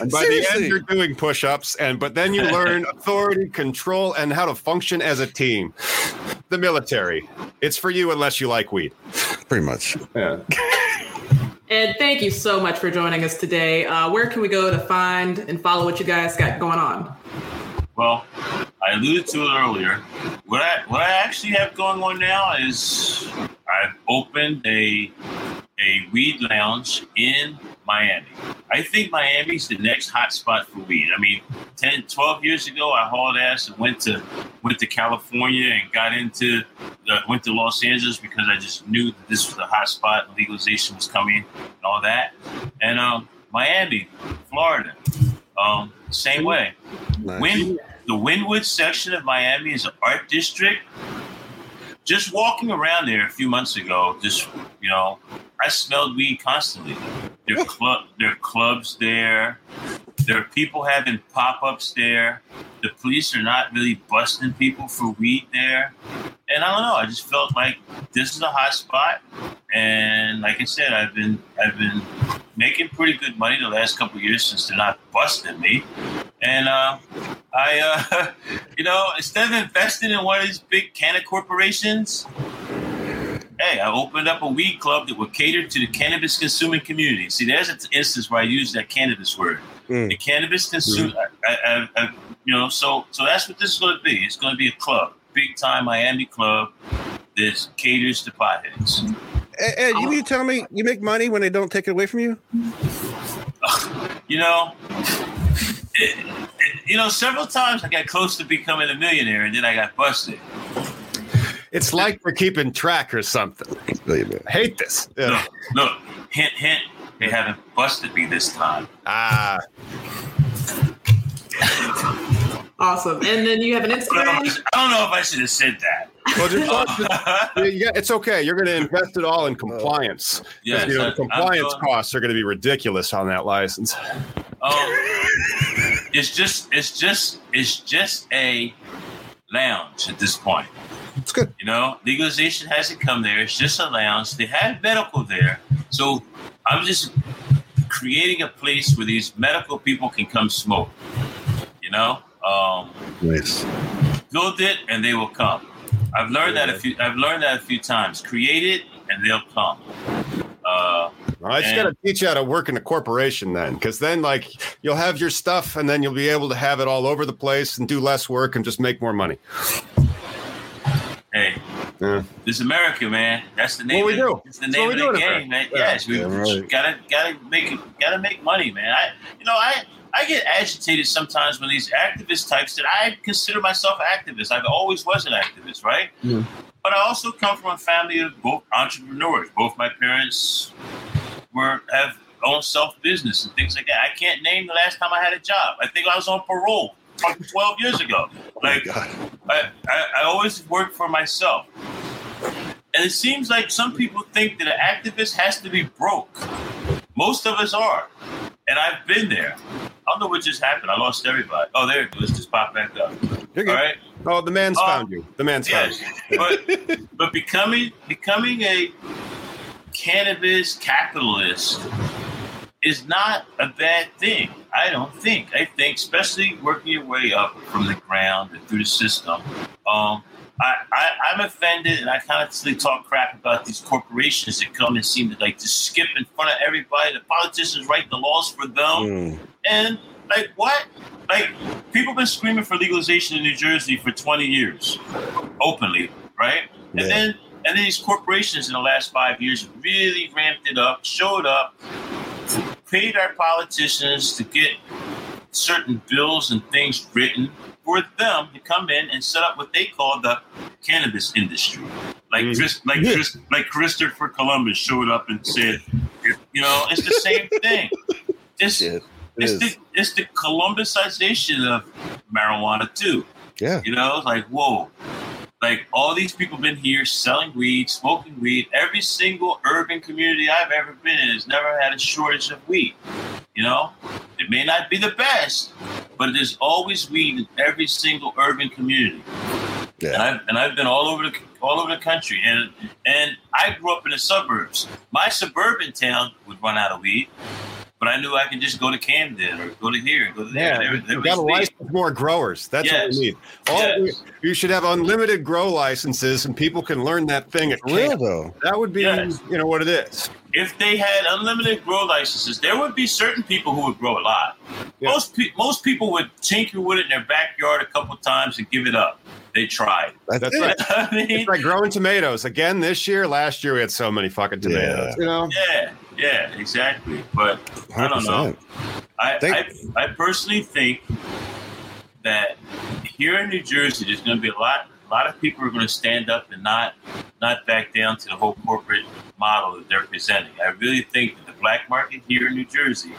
And by the end, you're doing push ups, and but then you learn authority, control, and how to function as a team. The military. It's for you unless you like weed. pretty much. Yeah. Ed, thank you so much for joining us today. Uh, where can we go to find and follow what you guys got going on? Well, I alluded to it earlier. What I what I actually have going on now is I've opened a a weed lounge in Miami. I think Miami's the next hot spot for weed. I mean, 10, 12 years ago, I hauled ass and went to went to California and got into uh, went to Los Angeles because I just knew that this was the hot spot legalization was coming and all that. And um, Miami, Florida, um, same way. Nice. Win, the Wynwood section of Miami is an art district. Just walking around there a few months ago, just you know, I smelled weed constantly. There are club, there are clubs there. There are people having pop-ups there. The police are not really busting people for weed there. And I don't know. I just felt like this is a hot spot. And like I said, I've been I've been making pretty good money the last couple of years since they're not busting me. And uh, I, uh, you know, instead of investing in one of these big canna corporations, hey, I opened up a weed club that would cater to the cannabis consuming community. See, there's an instance where I use that cannabis word. Mm. The cannabis consume, I, I, I, you know, so so that's what this is going to be. It's going to be a club, big time Miami club that caters to potheads. Ed, Ed, you need to tell me you make money when they don't take it away from you. You know, it, it- you know, several times I got close to becoming a millionaire, and then I got busted. It's like we're keeping track or something. I hate this. Yeah. Look, look, hint, hint. They haven't busted me this time. Ah, Awesome. And then you have an I Instagram. I don't know if I should have said that. Well, just, yeah, it's okay. You're going to invest it all in compliance. 'Cause, Yes, you know, I- the compliance going- costs are going to be ridiculous on that license. Um, it's just, it's just, it's just a lounge at this point. It's good. You know, legalization hasn't come there. It's just a lounge. They have medical there, so I'm just creating a place where these medical people can come smoke. You know, um, Nice. build it and they will come. I've learned that a few. I've learned that a few times. Create it and they'll come. Uh, I just got to teach you how to work in a corporation then, because then, like, you'll have your stuff and then you'll be able to have it all over the place and do less work and just make more money. hey, Yeah. this America, man. That's the name. what we of, do. It's the name of the game, man. Yeah. Yes, we Yeah, right. gotta gotta make. Gotta make money, man. I, you know, I. I get agitated sometimes when these activist types that I consider myself activist. I've always was an activist, right? Yeah. But I also come from a family of both entrepreneurs. Both my parents were have owned self business and things like that. I can't name the last time I had a job. I think I was on parole fucking twelve years ago. Oh like God. I, I, I always work for myself. And it seems like some people think that an activist has to be broke. Most of us are. And I've been there. I don't know what just happened. I lost everybody. Oh, there it goes. Just pop back up. You're good. All right. Oh, the man's Uh, found you. The man's found you. But but becoming becoming a cannabis capitalist is not a bad thing. I don't think. I think, especially working your way up from the ground and through the system. Um, I, I, I'm offended, and I constantly talk crap about these corporations that come and seem to like just skip in front of everybody. The politicians write the laws for them, Mm. and like what? Like people been screaming for legalization in New Jersey for 20 years, openly, right? And then and then these corporations in the last five years really ramped it up, showed up, paid our politicians to get certain bills and things written for them to come in and set up what they call the cannabis industry. Like Mhm. Chris, like Yeah. Chris, like Christopher Columbus showed up and said, You know, it's the same thing. This Shit. It it's is. the it's the Columbusization of marijuana too. Yeah. You know, it's like whoa, like all these people been here selling weed, smoking weed. Every single urban community I've ever been in has never had a shortage of weed. You know, it may not be the best, but there's always weed in every single urban community. Yeah. And I've and I've been all over the all over the country, and and I grew up in the suburbs. My suburban town would run out of weed, but I knew I could just go to Camden or go to here and go to there. Yeah, There- you there got to was weed. license more growers. That's what Yes. we need. All Yes. you should have unlimited grow licenses, and people can learn that thing at For real though. That would be, Yes. you know, what it is. If they had unlimited grow licenses, there would be certain people who would grow a lot. Yeah. Most pe- most people would tinker with it in their backyard a couple times and give it up. They tried. That's, That's it. right. I mean, It's like growing tomatoes again this year. Last year we had so many fucking tomatoes. Yeah. You know, yeah, yeah, exactly. But I don't know. 100%. I, I, personally think that here in New Jersey, there's going to be a lot, a lot of people are going to stand up and not, not back down to the whole corporate model that they're presenting. I really think that the black market here in New Jersey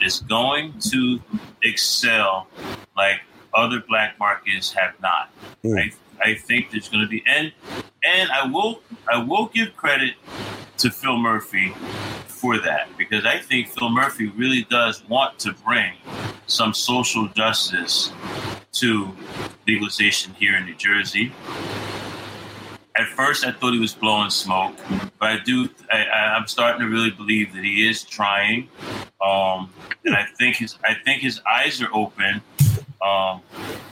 is going to excel like other black markets have not. Hmm. I, I think there's going to be, and and I will, I will give credit to Phil Murphy for that because I think Phil Murphy really does want to bring some social justice to legalization here in New Jersey. At first, I thought he was blowing smoke, but I do. I, I'm starting to really believe that he is trying, um, and I think his I think his eyes are open um,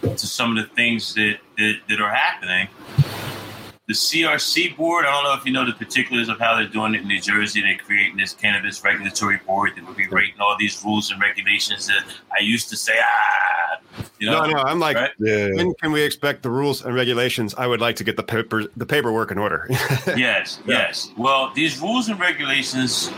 to some of the things that, that that are happening the CRC board, I don't know if you know the particulars of how they're doing it in New Jersey. They're creating this cannabis regulatory board that will be writing all these rules and regulations that I used to say, ah, you know. no, no. I'm like, right? Yeah. when can we expect the rules and regulations? I would like to get the paper, the paperwork in order. Yes, Yeah. yes. Well, these rules and regulations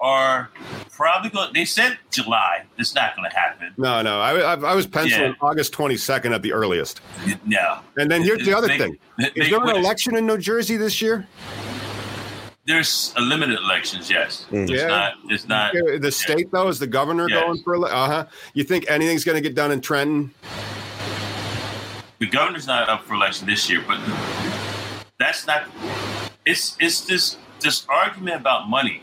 are probably going. They said July. It's not going to happen. no, no. I, I, I was penciling Yeah. August 22nd at the earliest. No. And then here's the other They- thing: they- is they there an would- election in New Jersey this year? There's a limited elections. Yes. Mm. It's Yeah. not. It's not. The state though is the governor Yes. going for a? uh huh. You think anything's going to get done in Trenton? the governor's not up for election this year, but that's not. It's it's this this argument about money.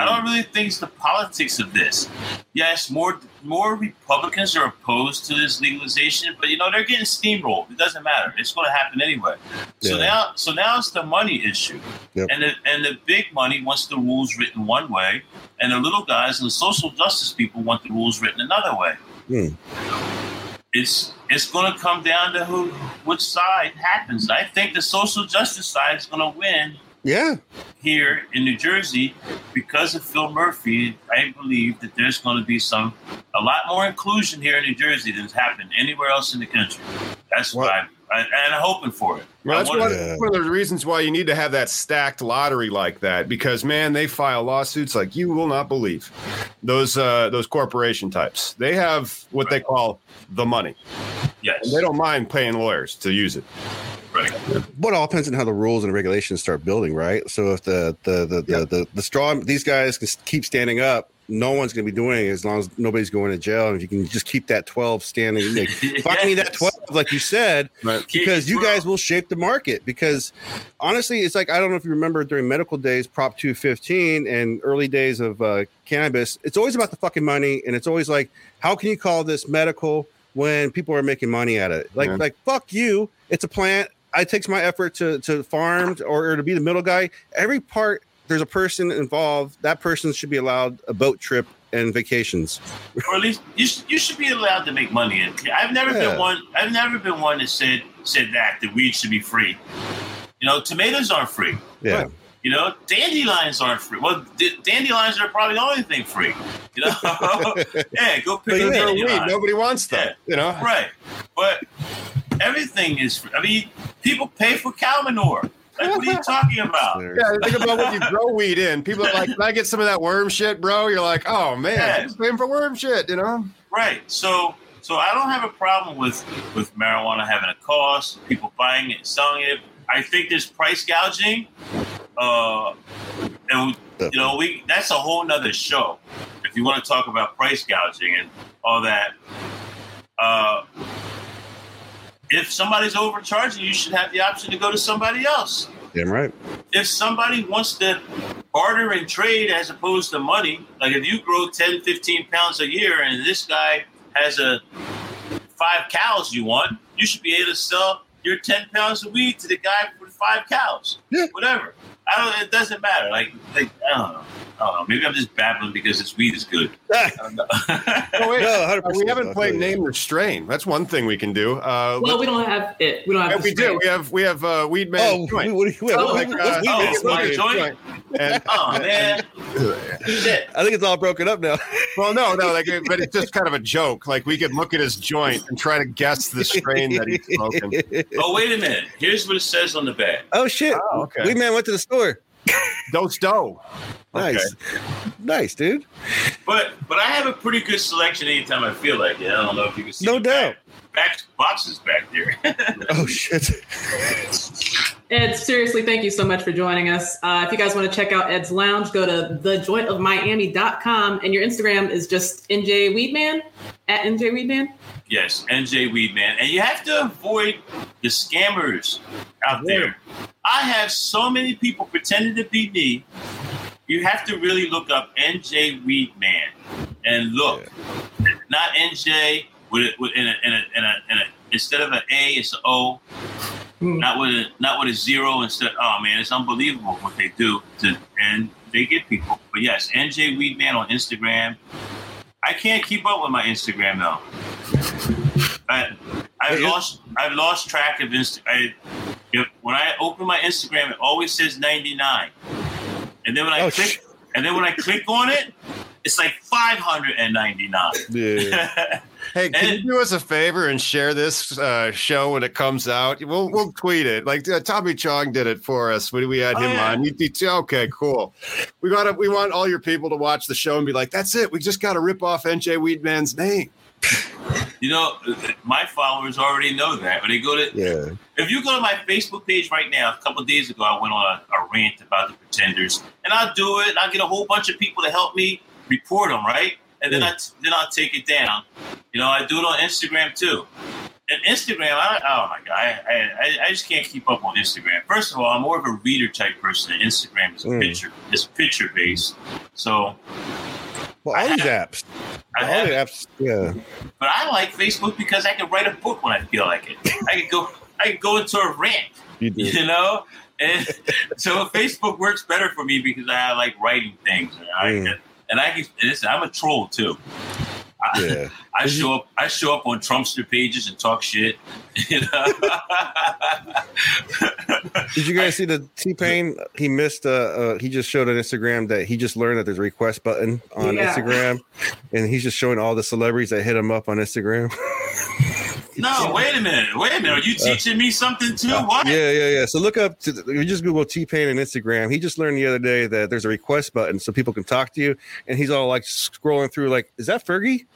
I don't really think it's the politics of this. Yes, more more Republicans are opposed to this legalization, but you know they're getting steamrolled. It doesn't matter. It's going to happen anyway. So now, so now it's the money issue, Yep. and the and the big money wants the rules written one way, and the little guys and the social justice people want the rules written another way Hmm. it's it's going to come down to who which side happens. I think the social justice side is going to win Yeah. here in New Jersey because of Phil Murphy. I believe that there's going to be some a lot more inclusion here in New Jersey than's happened anywhere else in the country. That's what I, I and hoping for it. Well, that's one, Yeah. one of the reasons why you need to have that stacked lottery like that because man, they file lawsuits like you will not believe. Those uh, those corporation types, they have what they call the money, yes, and they don't mind paying lawyers to use it. right. But it all depends on how the rules and regulations start building, right? So if the the the the, the, the straw these guys can keep standing up, no one's going to be doing it as long as nobody's going to jail. And if you can just keep that twelve standing, like, find me that twelve, like you said, Right. because you guys will shape the market. Because honestly, it's like I don't know if you remember during medical days, Prop two fifteen, and early days of uh, cannabis. It's always about the fucking money, and it's always like, how can you call this medical when people are making money at it? Like, Yeah. like fuck you. It's a plant. It takes my effort to to farm or, or to be the middle guy. Every part there's a person involved. That person should be allowed a boat trip and vacations. or at least you, you should be allowed to make money. I've never Yeah. been one. I've never been one that said said that the weed should be free. You know, tomatoes aren't free. Yeah. Right. You know, dandelions aren't free. Well, d- dandelions are probably the only thing free. You know, yeah, go But pick a they're weed. Nobody wants that. You know. Right, but everything is. Free. I mean, people pay for cow manure. Like, what are you talking about? Yeah, think about what you grow weed in. People are like, "Can I get some of that worm shit, bro?" You're like, "Oh man, Yeah. I'm paying for worm shit," you know. Right. So so I don't have a problem with with marijuana having a cost, people buying it, selling it. I think there's price gouging, uh, and you know, we that's a whole nother show. If you want to talk about price gouging and all that, uh, if somebody's overcharging, you should have the option to go to somebody else. Damn right. If somebody wants to barter and trade as opposed to money, like if you grow 10, 15 pounds a year and this guy has a five cows you want, you should be able to sell your 10 pounds of weed to the guy for five cows. Yeah. Whatever. I don't. It doesn't matter. Like, like I don't know. I don't. Maybe I'm just babbling because this weed is good. I don't know. Oh, wait, No, 100%. we haven't played tell name the strain. That's one thing we can do. Uh, Well, we don't have it. We don't have. yeah, the we do. We have we have uh, Weed Man Oh, joint. what, what, what, Oh, Like, what's uh, weed oh, man it's smoking? my joint? And, oh man, shit. I think it's all broken up now. well, no, no, like, but it's just kind of a joke. Like we could look at his joint and try to guess the strain that he's smoking. Oh wait a minute. Here's what it says on the bag. oh shit! Oh, okay. Weed man went to the store. Dose dough. Nice, nice, dude. But but I have a pretty good selection anytime I feel like it. I don't know if you can see. No the doubt. Back, back boxes back there. Oh shit! Ed, seriously, thank you so much for joining us. Uh, if you guys want to check out Ed's Lounge, go to thejointofmiami.com and your Instagram is just NJ Weedman at NJ Weedman. Yes, NJ Weed Man. and you have to avoid the scammers out there. I have so many people pretending to be me. You have to really look up NJ Weed Man and look, not NJ with with in a, in a, in a, in a instead of an A, it's an O. Hmm. Not with a not with a zero instead. Oh man, it's unbelievable what they do to and they get people. But yes, NJ Weedman on Instagram. I can't keep up with my Instagram though. I I've lost I've lost track of Insta. I, if, when I open my Instagram, it always says ninety nine, and then when I Oh, click sh- and then when I click on it, it's like five hundred and ninety nine. Yeah. Hey, can And- you do us a favor and share this uh, show when it comes out? We'll we'll tweet it. Like uh, Tommy Chong did it for us when we had Oh, him yeah. on. You, you- okay, cool. We got to We want all your people to watch the show and be like, "That's it. We just got to rip off NJ Weedman's name." You know, my followers already know that. When they go to Yeah. If you go to my Facebook page right now, a couple of days ago, I went on a, a rant about the pretenders, and I'll do it. I'll get a whole bunch of people to help me report them, right? And then I then I'll take it down. You know, I do it on Instagram too. And Instagram, I, oh my god, I, I I just can't keep up on Instagram. First of all, I'm more of a reader type person. and Instagram is a Mm. picture, it's picture based. So, Well, all these apps, I all have the apps. Yeah. But I like Facebook because I can write a book when I feel like it. I can go I can go into a rant, You do. you know? And so Facebook works better for me because I like writing things. I, Mm. And I can listen, I'm a troll too. I, Yeah. I show up I show up on Trumpster pages and talk shit. You know? Did you guys see the T Pain? He missed. Uh, uh, he just showed on Instagram that he just learned that there's a request button on Yeah. Instagram, and he's just showing all the celebrities that hit him up on Instagram. No, wait a minute. Wait a minute. Are you teaching me something too? What? Yeah, yeah, yeah. So look up. To, you just Google T Pain and Instagram. He just learned the other day that there's a request button so people can talk to you, and he's all like scrolling through, like, is that Fergie?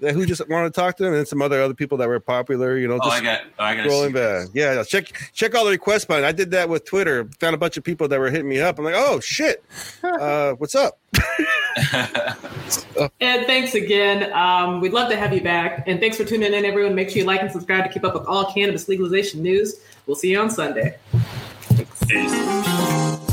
That who just wanted to talk to him, and then some other other people that were popular. You know, Oh, just I got oh, I got scrolling back. Yeah, check check all the request button. I did that with Twitter. Found a bunch of people that were hitting me up. I'm like, oh shit, uh, what's up? Ed, thanks again. Um, we'd love to have you back. And thanks for tuning in, everyone. Make sure you like and subscribe to keep up with all cannabis legalization news. We'll see you on Sunday. Peace.